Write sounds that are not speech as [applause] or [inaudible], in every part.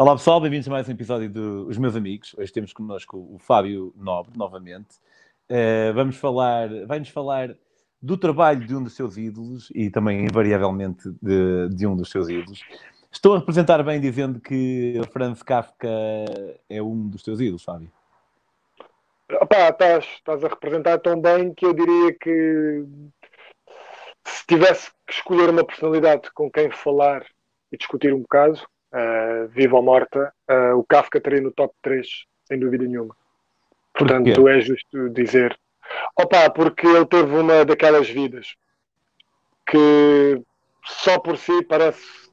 Olá pessoal, bem-vindos a mais um episódio dos Meus Amigos. Hoje temos connosco o Fábio Nobre, novamente. Uh, vamos falar, vai-nos falar do trabalho de um dos seus ídolos e também, invariavelmente, de, de um dos seus ídolos. Estou a representar bem dizendo que Franz Kafka é um dos teus ídolos, Fábio. Opa, estás, estás a representar tão bem que eu diria que se tivesse que escolher uma personalidade com quem falar e discutir um bocado, uh, viva ou morta, uh, o Kafka estaria no top 3, sem dúvida nenhuma. Portanto, é justo dizer. Opa, porque ele teve uma daquelas vidas que só por si parece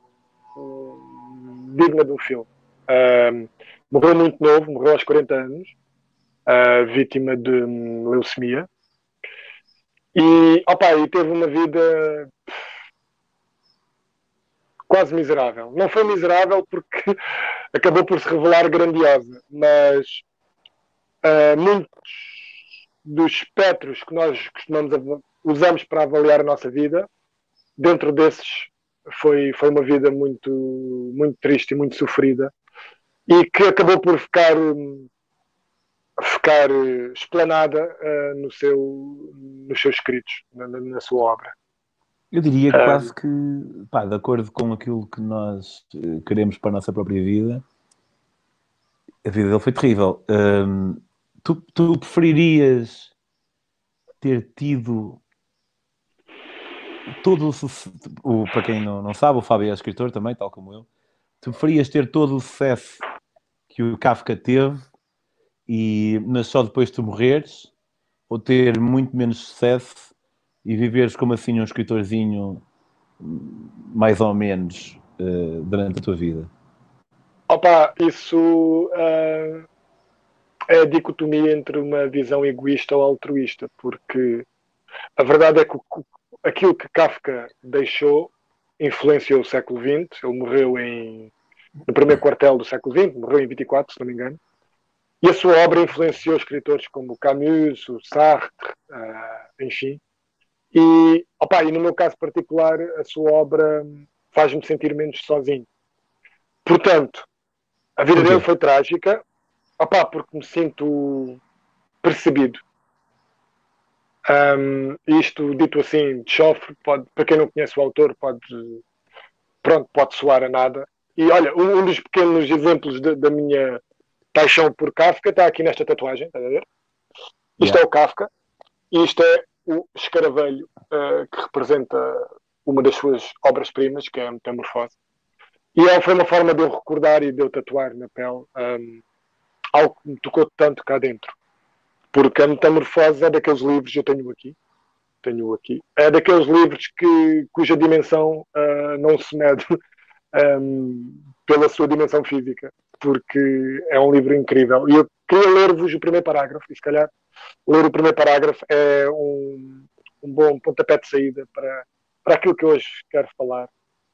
digna de um filme. Uh, morreu muito novo, morreu aos 40 anos, uh, vítima de um, leucemia. E, opa, e teve uma vida quase miserável. Não foi miserável porque [laughs] acabou por se revelar grandiosa, mas uh, muitos dos espectros que nós costumamos usamos para avaliar a nossa vida, dentro desses foi, foi uma vida muito, muito triste e muito sofrida e que acabou por ficar ficar explanada uh, no seu, nos seus escritos, na, na sua obra. Eu diria que quase que, pá, de acordo com aquilo que nós eh, queremos para a nossa própria vida, a vida dele foi terrível. Um, tu, tu preferirias ter tido todo o, o para quem não, não sabe, o Fábio é escritor também, tal como eu. Tu preferias ter todo o sucesso que o Kafka teve, e, mas só depois de tu morreres, ou ter muito menos sucesso e viveres como assim um escritorzinho mais ou menos uh, durante a tua vida? Opa, isso uh, é a dicotomia entre uma visão egoísta ou altruísta, porque a verdade é que aquilo que Kafka deixou influenciou o século XX. Ele morreu em, no primeiro quartel do século XX, morreu em 24, se não me engano. E a sua obra influenciou escritores como Camus, Sartre, uh, enfim. E, opa, e no meu caso particular, a sua obra faz-me sentir menos sozinho. Portanto, a vida dele foi trágica, opa, porque me sinto percebido. Um, isto dito assim, de chofre, pode, para quem não conhece o autor, pode, pronto, pode soar a nada. E olha, um, um dos pequenos exemplos de, da minha paixão por Kafka está aqui nesta tatuagem, está a ver? Isto yeah. é o Kafka, e isto é o escaravelho uh, que representa uma das suas obras-primas, que é a Metamorfose. E é, foi uma forma de eu recordar e de eu tatuar na pele um, algo que me tocou tanto cá dentro. Porque a Metamorfose é daqueles livros, eu tenho aqui, tenho aqui, é daqueles livros que, cuja dimensão uh, não se mede um, [laughs] pela sua dimensão física, porque é um livro incrível. E eu queria ler-vos o primeiro parágrafo, e se calhar ler o primeiro parágrafo é um, um bom pontapé de saída para, para aquilo que hoje quero falar.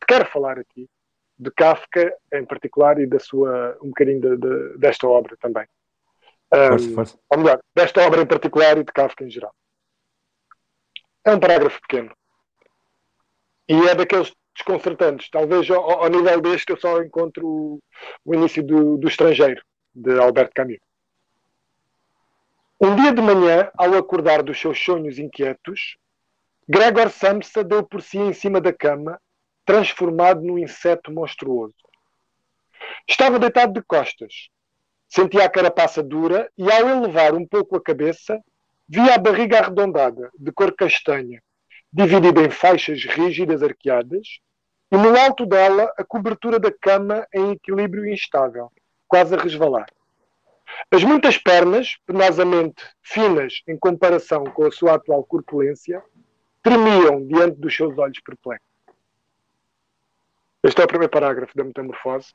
Quero falar aqui de Kafka em particular e da sua um bocadinho de, de, desta obra também. Um, força, força. Ou melhor, desta obra em particular e de Kafka em geral. É um parágrafo pequeno. E é daqueles desconcertantes. Talvez ao, ao nível deste eu só encontro o, o início do, do Estrangeiro, de Alberto Camus. Um dia de manhã, ao acordar dos seus sonhos inquietos, Gregor Samsa deu por si em cima da cama, transformado num inseto monstruoso. Estava deitado de costas. Sentia a carapaça dura e, ao elevar um pouco a cabeça, via a barriga arredondada, de cor castanha, dividida em faixas rígidas arqueadas, e no alto dela a cobertura da cama em equilíbrio instável, quase a resvalar. As muitas pernas, penosamente finas em comparação com a sua atual corpulência, tremiam diante dos seus olhos perplexos. Este é o primeiro parágrafo da Metamorfose,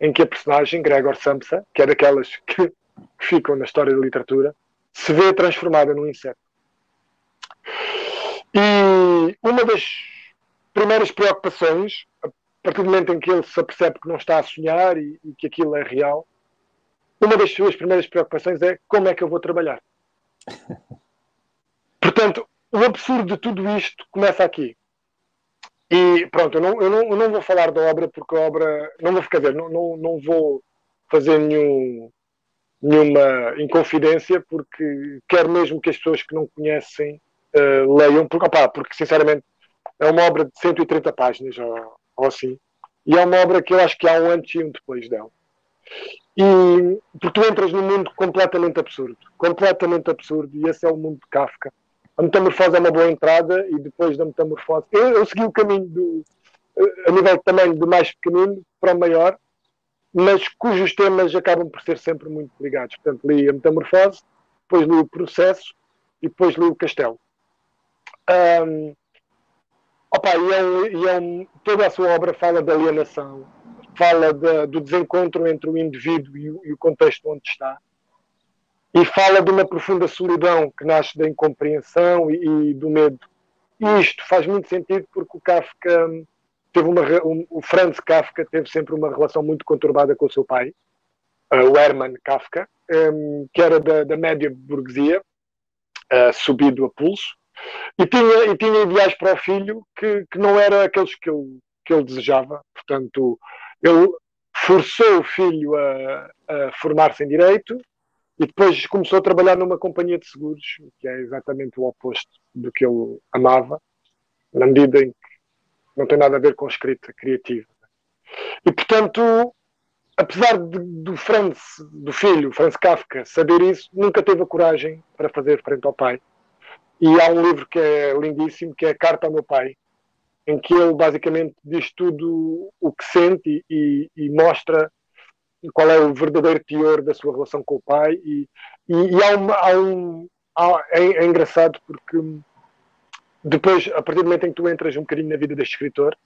em que a personagem, Gregor Samsa, que é daquelas que [laughs] ficam na história da literatura, se vê transformada num inseto. E uma das primeiras preocupações, a partir do momento em que ele se apercebe que não está a sonhar e, e que aquilo é real, uma das suas primeiras preocupações é como é que eu vou trabalhar. [laughs] Portanto, o absurdo de tudo isto começa aqui. E pronto, eu não, eu, não, eu não vou falar da obra porque a obra. Não vou ficar não, não, não vou fazer nenhum, nenhuma inconfidência porque quero mesmo que as pessoas que não conhecem uh, leiam, porque, opa, porque sinceramente é uma obra de 130 páginas ou, ou assim, e é uma obra que eu acho que há um antes e um depois dela. E porque tu entras num mundo completamente absurdo, completamente absurdo, e esse é o mundo de Kafka. A metamorfose é uma boa entrada, e depois da metamorfose, eu, eu segui o caminho do, a nível também do mais pequenino para o maior, mas cujos temas acabam por ser sempre muito ligados. Portanto, li a metamorfose, depois li o processo e depois li o castelo. Um, opa, e é um, e é um, toda a sua obra fala de alienação, fala de, do desencontro entre o indivíduo e o, e o, contexto onde está, e fala de uma profunda solidão que nasce da incompreensão e, e do medo. E isto faz muito sentido porque o Kafka teve uma, um, o Franz Kafka teve sempre uma relação muito conturbada com o seu pai, uh, o Hermann Kafka, um, que era da, da média burguesia, uh, subido a pulso, e tinha, e tinha ideais para o filho que, que não eram aqueles que ele, que ele desejava. Portanto, ele forçou o filho a, a formar-se em direito e depois começou a trabalhar numa companhia de seguros, que é exatamente o oposto do que ele amava, na medida em que não tem nada a ver com escrita criativa. E, portanto, apesar de, do Franz, do filho, Franz Kafka, saber isso, nunca teve a coragem para fazer frente ao pai. E há um livro que é lindíssimo, que é a Carta ao meu pai, em que ele basicamente diz tudo o que sente e, e mostra qual é o verdadeiro teor da sua relação com o pai. E, e, e há, uma, há um. Há, é, é engraçado porque depois, a partir do momento em que tu entras um bocadinho na vida deste escritor,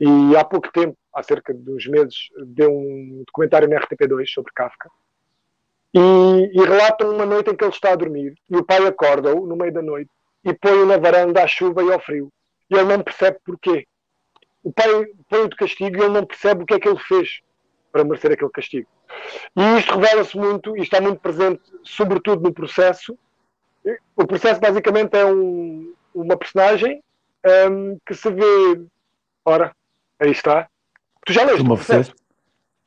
e há pouco tempo, há cerca de uns meses, deu um documentário na RTP2 sobre Kafka, e, e relatam uma noite em que ele está a dormir, e o pai acorda-o no meio da noite e põe-o na varanda à chuva e ao frio. E ele não percebe porquê. O pai põe-o de castigo e ele não percebe o que é que ele fez para merecer aquele castigo. E isto revela-se muito, e está muito presente, sobretudo no processo. O processo basicamente é um, uma personagem um, que se vê. Ora, aí está. Tu já leste o processo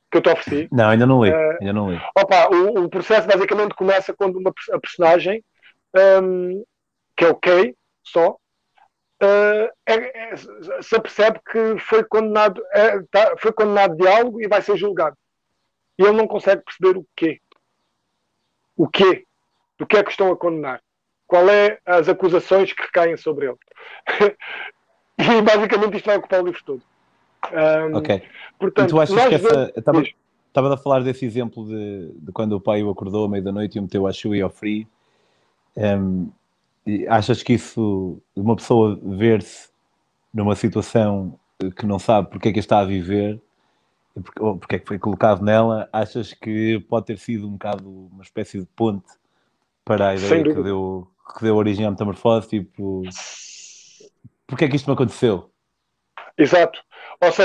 que eu te ofereci? Não, ainda não li. Uh, ainda não li. Opa, o, o, processo basicamente começa quando uma a personagem, um, que é o Kay, só, uh, é, é, se apercebe que foi condenado, é, tá, foi condenado de algo e vai ser julgado. E ele não consegue perceber o quê. O quê? Do que é que estão a condenar? qual é as acusações que recaem sobre ele. [laughs] e basicamente isto vai ocupar o livro todo. Um, ok. Portanto, e tu achas que essa. Estava a falar desse exemplo de, de, quando o pai o acordou à meia da noite e o meteu à chuva e ao frio. Um, achas que isso, uma pessoa ver-se numa situação que não sabe porque é que está a viver, ou porque é que foi colocado nela, achas que pode ter sido um bocado uma espécie de ponte para a ideia que deu, que deu origem à metamorfose, tipo, porque é que isto me aconteceu? Exato.